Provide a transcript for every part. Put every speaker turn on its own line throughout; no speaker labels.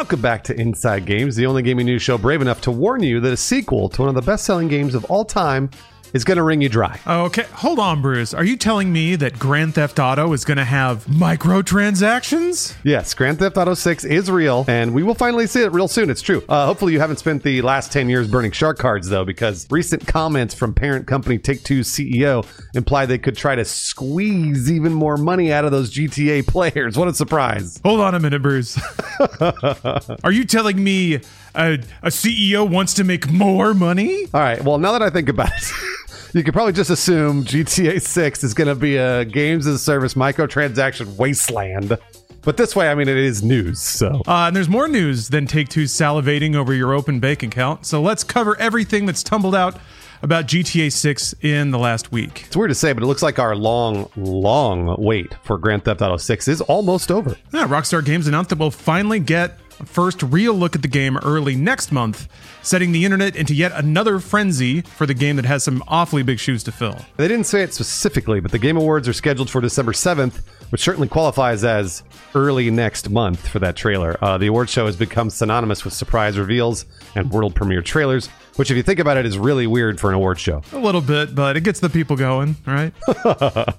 Welcome back to Inside Games, the only gaming news show brave enough to warn you that a sequel to one of the best selling games of all time is going to wring you dry.
Okay, hold on, Bruce. Are you telling me that Grand Theft Auto is going to have microtransactions?
Yes, Grand Theft Auto 6 is real, and we will finally see it real soon. It's true. Uh, hopefully, you haven't spent the last 10 years burning shark cards, though, because recent comments from parent company Take Two CEO imply they could try to squeeze even more money out of those GTA players. What a surprise.
Hold on a minute, Bruce. Are you telling me a, a CEO wants to make more money?
All right, well, now that I think about it. you could probably just assume GTA 6 is going to be a games as a service microtransaction wasteland. But this way, I mean, it is news, so.
Uh, and there's more news than Take Two salivating over your open bank account. So let's cover everything that's tumbled out about GTA 6 in the last week.
It's weird to say, but it looks like our long, long wait for Grand Theft Auto 6 is almost over.
Yeah, Rockstar Games announced that we'll finally get first real look at the game early next month, setting the internet into yet another frenzy for the game that has some awfully big shoes to fill.
They didn't say it specifically, but the Game Awards are scheduled for December 7th, which certainly qualifies as early next month for that trailer. Uh, the award show has become synonymous with surprise reveals and world premiere trailers, which, if you think about it, is really weird for an award show.
A little bit, but it gets the people going, right?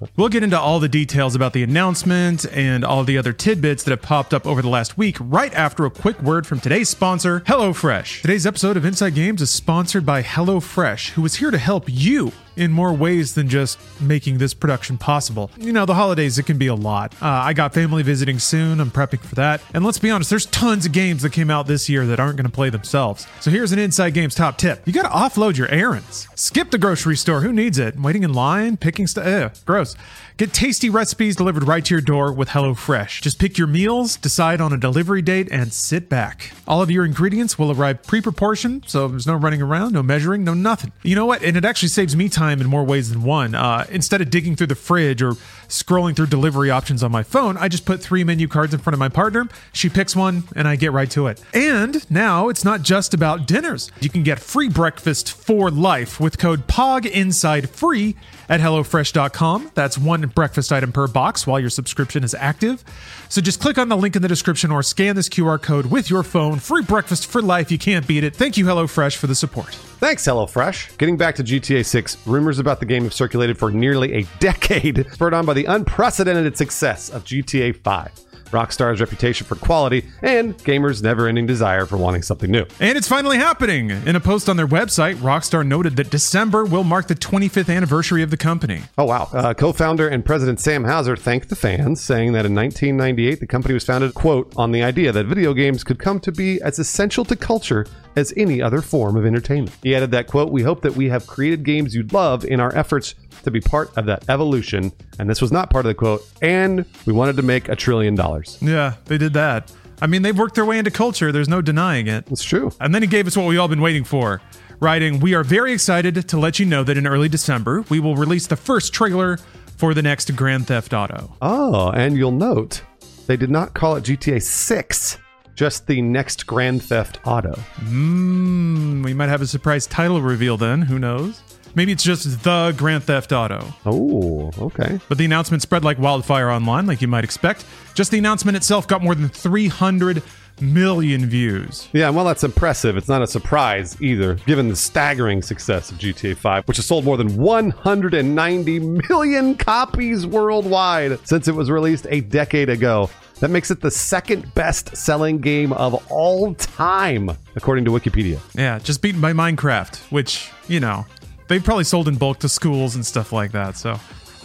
we'll get into all the details about the announcement and all the other tidbits that have popped up over the last week right after a quick word from today's sponsor, HelloFresh. Today's episode of Inside Games is sponsored by HelloFresh, who is here to help you in more ways than just making this production possible. You know, the holidays, it can be a lot. Uh, I got family visiting soon. I'm prepping for that. And let's be honest, there's tons of games that came out this year that aren't going to play themselves. So here's an Inside Games top tip you got to offload your errands. Skip the grocery store. Who needs it? Waiting in line, picking stuff. Gross. Get tasty recipes delivered right to your door with HelloFresh. Just pick your meals, decide on a delivery date, and sit back. All of your ingredients will arrive pre proportioned, so there's no running around, no measuring, no nothing. You know what? And it actually saves me time in more ways than one. Uh, instead of digging through the fridge or scrolling through delivery options on my phone, I just put three menu cards in front of my partner. She picks one, and I get right to it. And now it's not just about dinners. You can get free breakfast for life with code POG inside free at HelloFresh.com. That's one breakfast item per box while your subscription is active. So just click on the link in the description or scan this QR code with your phone. Free breakfast for life. You can't beat it. Thank you, HelloFresh, for the support.
Thanks, HelloFresh. Getting back to GTA 6, rumors about the game have circulated for nearly a decade, spurred on by the unprecedented success of GTA 5. Rockstar's reputation for quality, and gamers' never ending desire for wanting something new.
And it's finally happening. In a post on their website, Rockstar noted that December will mark the 25th anniversary of the company.
Oh, wow. Uh, co founder and president Sam Houser thanked the fans, saying that in 1998, the company was founded, quote, on the idea that video games could come to be as essential to culture as any other form of entertainment. He added that, quote, we hope that we have created games you'd love in our efforts to be part of that evolution. And this was not part of the quote. And we wanted to make a trillion dollars.
Yeah, they did that. I mean, they've worked their way into culture. There's no denying it.
It's true.
And then he gave us what we all been waiting for. Writing, we are very excited to let you know that in early December, we will release the first trailer for the next Grand Theft Auto.
Oh, and you'll note they did not call it GTA 6, just the next Grand Theft Auto.
Mmm, we might have a surprise title reveal then. Who knows? Maybe it's just the Grand Theft Auto.
Oh, okay.
But the announcement spread like wildfire online, like you might expect. Just the announcement itself got more than 300 million views.
Yeah, well, that's impressive. It's not a surprise either, given the staggering success of GTA 5, which has sold more than 190 million copies worldwide since it was released a decade ago. That makes it the second best selling game of all time, according to Wikipedia.
Yeah, just beaten by Minecraft, which, you know, they've probably sold in bulk to schools and stuff like that. So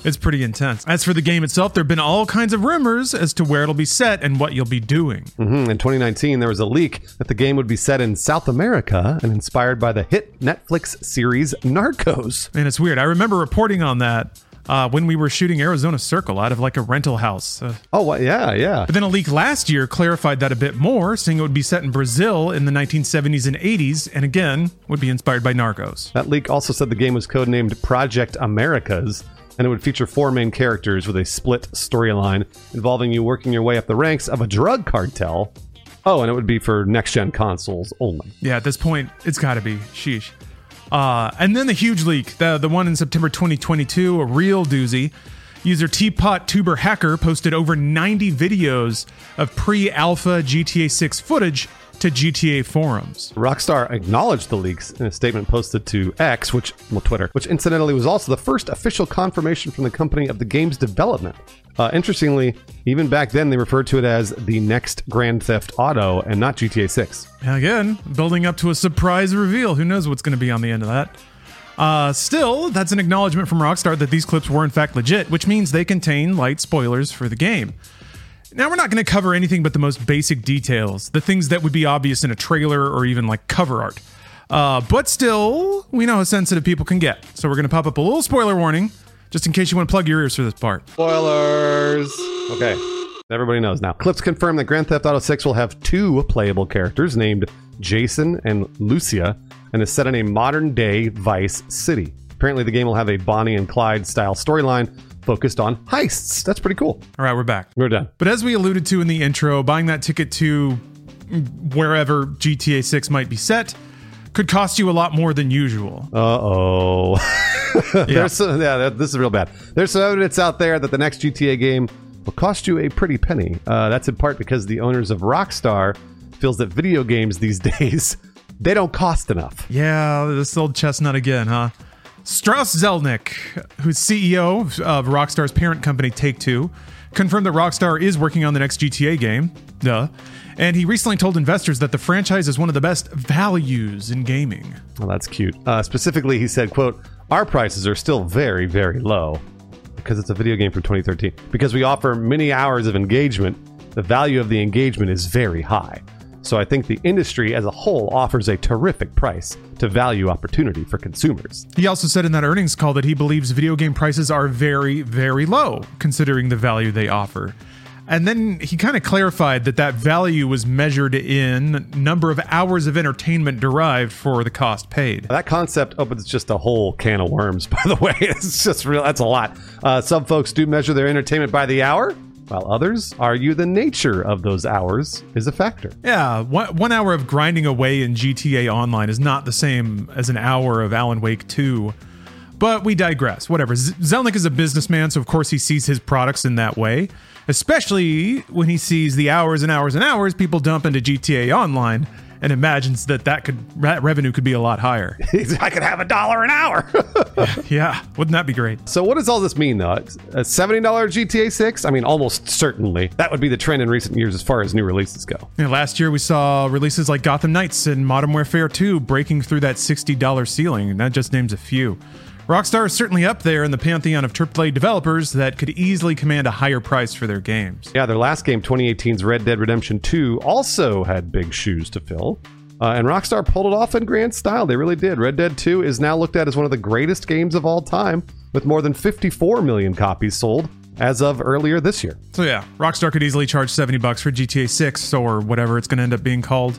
it's pretty intense. As for the game itself, there have been all kinds of rumors as to where it'll be set and what you'll be doing.
Mm-hmm. In 2019, there was a leak that the game would be set in South America and inspired by the hit Netflix series Narcos.
And it's weird. I remember reporting on that. Uh, when we were shooting Arizona Circle out of like a rental house. Uh,
oh, well, yeah, yeah.
But then a leak last year clarified that a bit more, saying it would be set in Brazil in the 1970s and 80s, and again, would be inspired by Narcos.
That leak also said the game was codenamed Project Americas, and it would feature four main characters with a split storyline involving you working your way up the ranks of a drug cartel. Oh, and it would be for next gen consoles only.
Yeah, at this point, it's got to be. Sheesh. Uh, and then the huge leak, the, the one in September 2022, a real doozy. User TeaPotUberHacker posted over 90 videos of pre alpha GTA 6 footage to GTA forums.
Rockstar acknowledged the leaks in a statement posted to X, which well Twitter, which incidentally was also the first official confirmation from the company of the game's development. Uh, interestingly, even back then they referred to it as the next Grand Theft Auto and not GTA 6.
Again, building up to a surprise reveal. Who knows what's going to be on the end of that? Uh, still, that's an acknowledgement from Rockstar that these clips were in fact legit, which means they contain light spoilers for the game. Now, we're not going to cover anything but the most basic details, the things that would be obvious in a trailer or even like cover art. Uh, but still, we know how sensitive people can get. So we're going to pop up a little spoiler warning just in case you want to plug your ears for this part.
Spoilers! Okay. Everybody knows now. Clips confirm that Grand Theft Auto 6 will have two playable characters named Jason and Lucia and is set in a modern day Vice City. Apparently, the game will have a Bonnie and Clyde style storyline focused on heists. That's pretty cool.
All right, we're back.
We're done.
But as we alluded to in the intro, buying that ticket to wherever GTA 6 might be set could cost you a lot more than usual.
Uh oh. There's some, yeah, this is real bad. There's some evidence out there that the next GTA game will cost you a pretty penny. Uh, that's in part because the owners of Rockstar feels that video games these days they don't cost enough.
Yeah, this old chestnut again, huh? Strauss Zelnick, who's CEO of Rockstar's parent company Take Two, confirmed that Rockstar is working on the next GTA game. Duh. And he recently told investors that the franchise is one of the best values in gaming.
Well, that's cute. Uh, specifically, he said, "quote Our prices are still very, very low because it's a video game from 2013. Because we offer many hours of engagement, the value of the engagement is very high. So I think the industry as a whole offers a terrific price to value opportunity for consumers.
He also said in that earnings call that he believes video game prices are very, very low considering the value they offer. And then he kind of clarified that that value was measured in number of hours of entertainment derived for the cost paid.
That concept opens just a whole can of worms, by the way. It's just real, that's a lot. Uh, some folks do measure their entertainment by the hour, while others argue the nature of those hours is a factor.
Yeah, one, hour of grinding away in GTA Online is not the same as an hour of Alan Wake 2. But we digress. Whatever. Zelnick is a businessman, so of course he sees his products in that way, especially when he sees the hours and hours and hours people dump into GTA Online and imagines that that could that revenue could be a lot higher.
I could have a dollar an hour.
yeah, wouldn't that be great?
So what does all this mean, though? A seventy dollar GTA Six? I mean, almost certainly that would be the trend in recent years as far as new releases go.
Yeah, last year we saw releases like Gotham Knights and Modern Warfare 2 breaking through that sixty dollar ceiling, and that just names a few. Rockstar is certainly up there in the pantheon of AAA developers that could easily command a higher price for their games.
Yeah, their last game, 2018's Red Dead Redemption 2, also had big shoes to fill. Uh, and Rockstar pulled it off in grand style. They really did. Red Dead 2 is now looked at as one of the greatest games of all time, with more than 54 million copies sold as of earlier this year.
So yeah, Rockstar could easily charge 70 bucks for GTA 6 or whatever it's going to end up being called.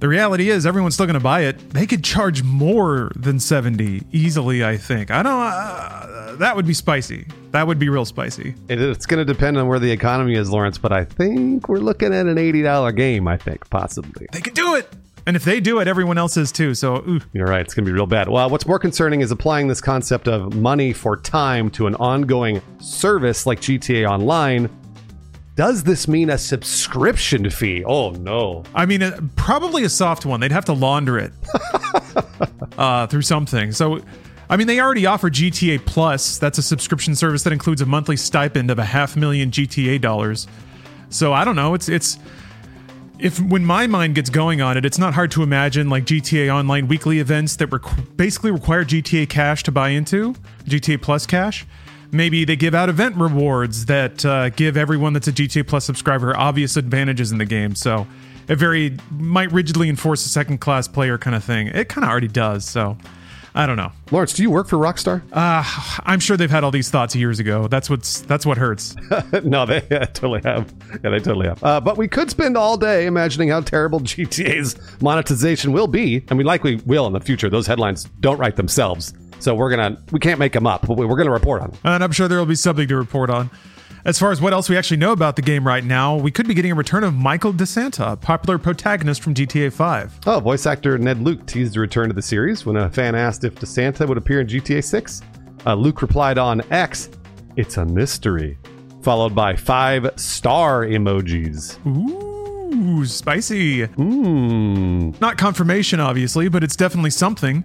The reality is everyone's still going to buy it. They could charge more than 70 easily, I think. I don't uh, that would be spicy. That would be real spicy.
It, it's going to depend on where the economy is, Lawrence, but I think we're looking at an $80 game, I think, possibly.
They could do it. And if they do it, everyone else is too. So, ooh.
You're right. It's going to be real bad. Well, what's more concerning is applying this concept of money for time to an ongoing service like GTA Online. Does this mean a subscription fee? Oh, no.
I mean, uh, probably a soft one. They'd have to launder it uh, through something. So, I mean, they already offer GTA Plus. That's a subscription service that includes a monthly stipend of a half million GTA dollars. So I don't know. It's it's if when my mind gets going on it, it's not hard to imagine like GTA Online weekly events that requ- basically require GTA Cash to buy into, GTA Plus Cash. Maybe they give out event rewards that uh, give everyone that's a GTA Plus subscriber obvious advantages in the game. So it very might rigidly enforce a second class player kind of thing. It kind of already does. So I don't know.
Lawrence, do you work for Rockstar?
Uh, I'm sure they've had all these thoughts years ago. That's what's that's what hurts.
no, they yeah, totally have. Yeah, they totally have. Uh, but we could spend all day imagining how terrible GTA's monetization will be, and we likely will in the future. Those headlines don't write themselves, so we're gonna we can't make them up, but we're gonna report on them.
And I'm sure there will be something to report on. As far as what else we actually know about the game right now, we could be getting a return of Michael DeSanta, popular protagonist from GTA 5.
Oh, voice actor Ned Luke teased a return to the series when a fan asked if DeSanta would appear in GTA 6. Uh, Luke replied on X, It's a mystery. Followed by five star emojis.
Ooh, spicy.
Mmm.
Not confirmation, obviously, but it's definitely something.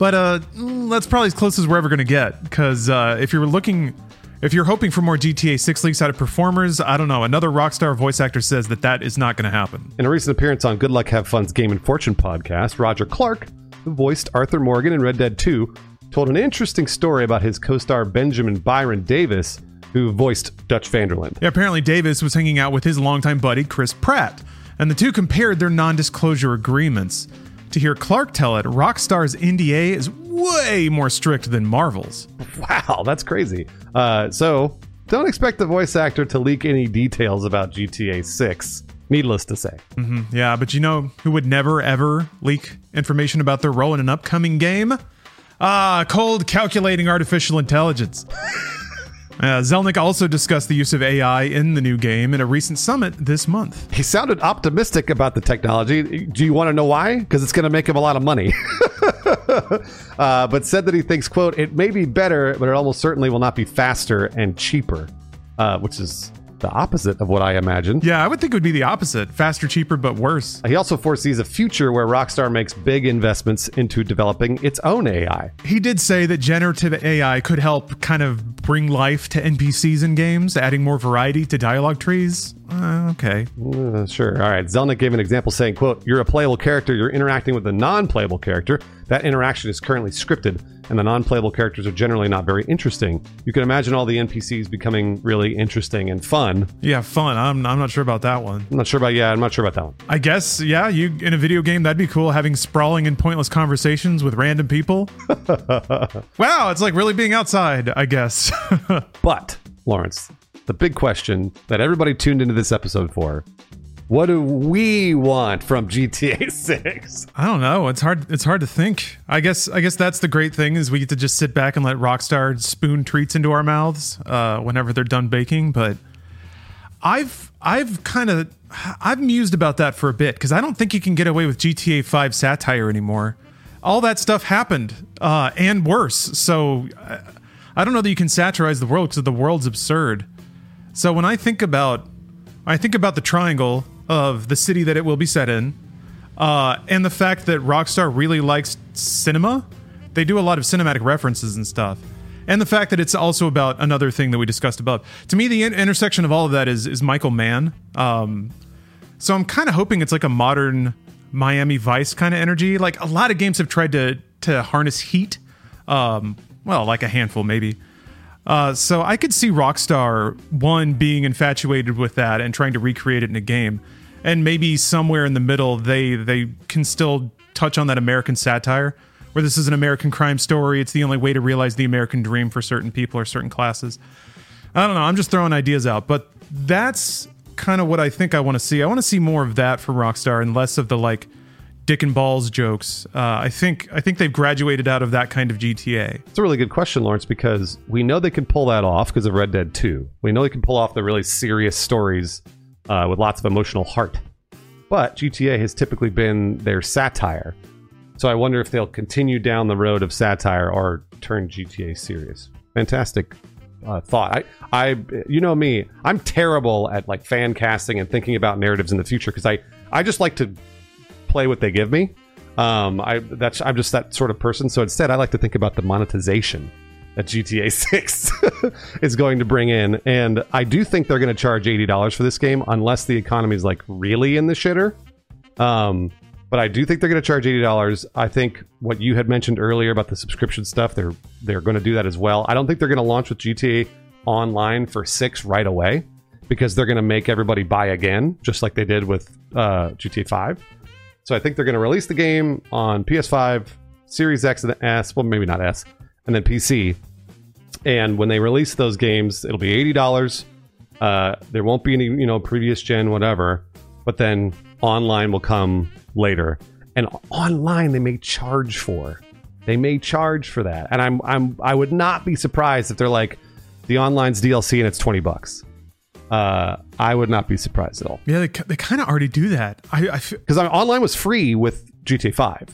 But uh, that's probably as close as we're ever going to get. Because uh, if you're looking, if you're hoping for more GTA 6 leaks out of performers, I don't know. Another Rockstar voice actor says that that is not going to happen.
In a recent appearance on Good Luck Have Fun's Game and Fortune podcast, Roger Clark, who voiced Arthur Morgan in Red Dead 2, told an interesting story about his co star Benjamin Byron Davis, who voiced Dutch van der Linde.
Yeah, apparently, Davis was hanging out with his longtime buddy, Chris Pratt, and the two compared their non disclosure agreements. To hear Clark tell it, Rockstar's NDA is way more strict than Marvel's.
Wow, that's crazy. Uh, so, don't expect the voice actor to leak any details about GTA 6. Needless to say.
Yeah, but you know who would never ever leak information about their role in an upcoming game? Ah, cold calculating artificial intelligence. Uh, Zelnick also discussed the use of AI in the new game in a recent summit this month.
He sounded optimistic about the technology. Do you want to know why? Because it's going to make him a lot of money. uh, but said that he thinks, quote, it may be better, but it almost certainly will not be faster and cheaper, uh, which is the opposite of what I imagined.
Yeah, I would think it would be the opposite faster, cheaper, but worse.
He also foresees a future where Rockstar makes big investments into developing its own AI.
He did say that generative AI could help kind of bring life to NPCs in games, adding more variety to dialogue trees. Uh, okay.
Uh, sure. All right. Zelnick gave an example saying, quote, you're a playable character, you're interacting with a non-playable character. That interaction is currently scripted, and the non-playable characters are generally not very interesting. You can imagine all the NPCs becoming really interesting and fun.
Yeah, fun. I'm, I'm not sure about that one.
I'm not sure about yeah, I'm not sure about that one.
I guess, yeah, you in a video game, that'd be cool having sprawling and pointless conversations with random people. wow, it's like really being outside, I guess.
But, Lawrence, the big question that everybody tuned into this episode for, what do we want from GTA 6?
I don't know. It's hard it's hard to think. I guess I guess that's the great thing is we get to just sit back and let Rockstar spoon treats into our mouths uh, whenever they're done baking, but I've I've kind of I've mused about that for a bit because I don't think you can get away with GTA 5 satire anymore. All that stuff happened uh, and worse. So I, I don't know that you can satirize the world because the world's absurd. So when I think about I think about the triangle of the city that it will be set in, uh, and the fact that Rockstar really likes cinema. They do a lot of cinematic references and stuff. And the fact that it's also about another thing that we discussed above. To me, the in- intersection of all of that is is Michael Mann. Um, so I'm kind of hoping it's like a modern Miami Vice kind of energy. Like a lot of games have tried to to harness heat. Um, well, like a handful maybe. Uh, so I could see Rockstar one being infatuated with that and trying to recreate it in a game, and maybe somewhere in the middle they they can still touch on that American satire, where this is an American crime story. It's the only way to realize the American dream for certain people or certain classes. I don't know. I'm just throwing ideas out, but that's kind of what I think I want to see. I want to see more of that from Rockstar and less of the like dick and balls jokes. Uh, I think I think they've graduated out of that kind of GTA.
It's a really good question, Lawrence, because we know they can pull that off because of Red Dead 2. We know they can pull off the really serious stories uh, with lots of emotional heart. But GTA has typically been their satire. So I wonder if they'll continue down the road of satire or turn GTA serious. Fantastic uh, thought. I, I, you know me, I'm terrible at like fan casting and thinking about narratives in the future because I, I just like to play what they give me. Um, I that's I'm just that sort of person. So instead, I like to think about the monetization that GTA 6 is going to bring in, and I do think they're going to charge eighty dollars for this game unless the economy is like really in the shitter. Um, but I do think they're going to charge eighty dollars. I think what you had mentioned earlier about the subscription stuff, they're they're going to do that as well. I don't think they're going to launch with GTA Online for six right away because they're going to make everybody buy again, just like they did with uh, GTA Five. So I think they're going to release the game on PS5, Series X and S, well maybe not S, and then PC. And when they release those games, it'll be eighty dollars. Uh, there won't be any, you know, previous gen whatever. But then online will come later, and online they may charge for. They may charge for that, and I'm I'm I would not be surprised if they're like the online's DLC and it's twenty bucks. Uh, I would not be surprised at all
Yeah, they, they kind of already do that. I,
because online was free with GTA 5.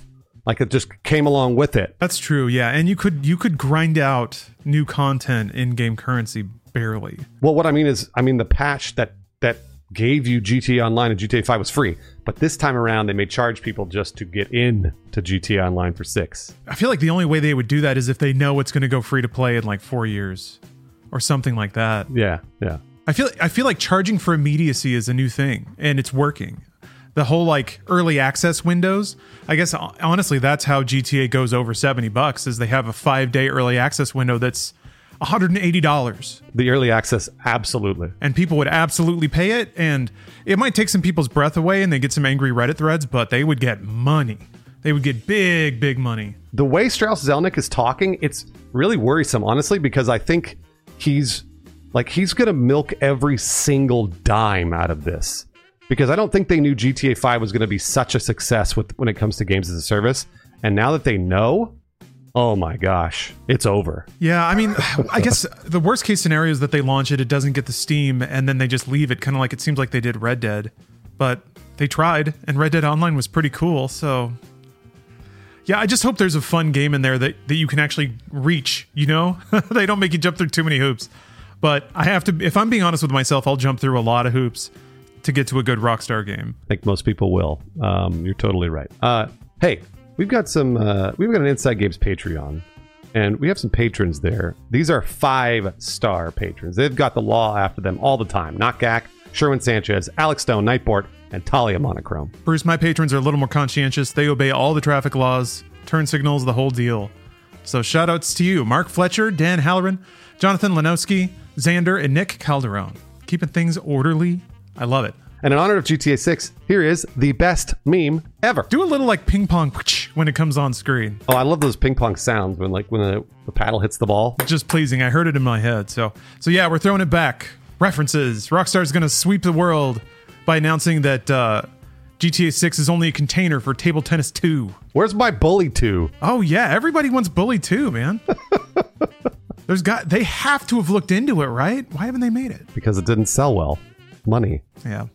Like it just came along with it.
That's true, yeah. And you could you could grind out new content in game currency barely.
Well, what I mean is, I mean the patch that that gave you GTA Online and GTA 5 was free, but this time around they may charge people just to get in to GTA Online for six.
I feel like the only way they would do that is if they know it's going to go free to play in like four years, or something like that.
Yeah, yeah.
I feel I feel like charging for immediacy is a new thing, and it's working. The whole like early access windows. I guess honestly, that's how GTA goes over seventy bucks. Is they have a five day early access window that's one hundred and eighty dollars,
The early access, absolutely.
and people would absolutely pay it. And it might take some people's breath away, and they get some angry Reddit threads, but they would get money. They would get big, big money.
The way Strauss Zelnick is talking, it's really worrisome, honestly, because I think he's like he's gonna milk every single dime out of this. Because I don't think they knew GTA 5 was gonna be such a success with when it comes to games as a service. And now that they know, oh my gosh, it's over.
Yeah, I mean, I guess the worst case scenario is that they launch it, it doesn't get the Steam, and then they just leave it, kind of like it seems like they did Red Dead. But they tried, and Red Dead Online was pretty cool, so. Yeah, I just hope there's a fun game in there that, that you can actually reach, you know? they don't make you jump through too many hoops. But I have to, if I'm being honest with myself, I'll jump through a lot of hoops to get to a good Rockstar game.
I think most people will. Um, you're totally right. Uh, hey, we've got some. Uh, we've got an Inside Games Patreon, and we have some patrons there. These are five star patrons. They've got the law after them all the time. Not Gak, Sherwin Sanchez, Alex Stone, Nightport, and Talia Monochrome.
Bruce, my patrons are a little more conscientious. They obey all the traffic laws, turn signals, the whole deal. So shout outs to you, Mark Fletcher, Dan Halloran, Jonathan Lenowski, Xander, and Nick Calderon. Keeping things orderly. I love it.
And in honor of GTA 6, here is the best meme ever.
Do a little like ping pong when it comes on screen.
Oh, I love those ping pong sounds when like when the, the paddle hits the ball.
Just pleasing. I heard it in my head. So so yeah, we're throwing it back. References. Rockstar's gonna sweep the world by announcing that uh, GTA 6 is only a container for Table Tennis 2.
Where's my Bully 2?
Oh yeah, everybody wants Bully 2, man. There's got they have to have looked into it, right? Why haven't they made it?
Because it didn't sell well. Money.
Yeah.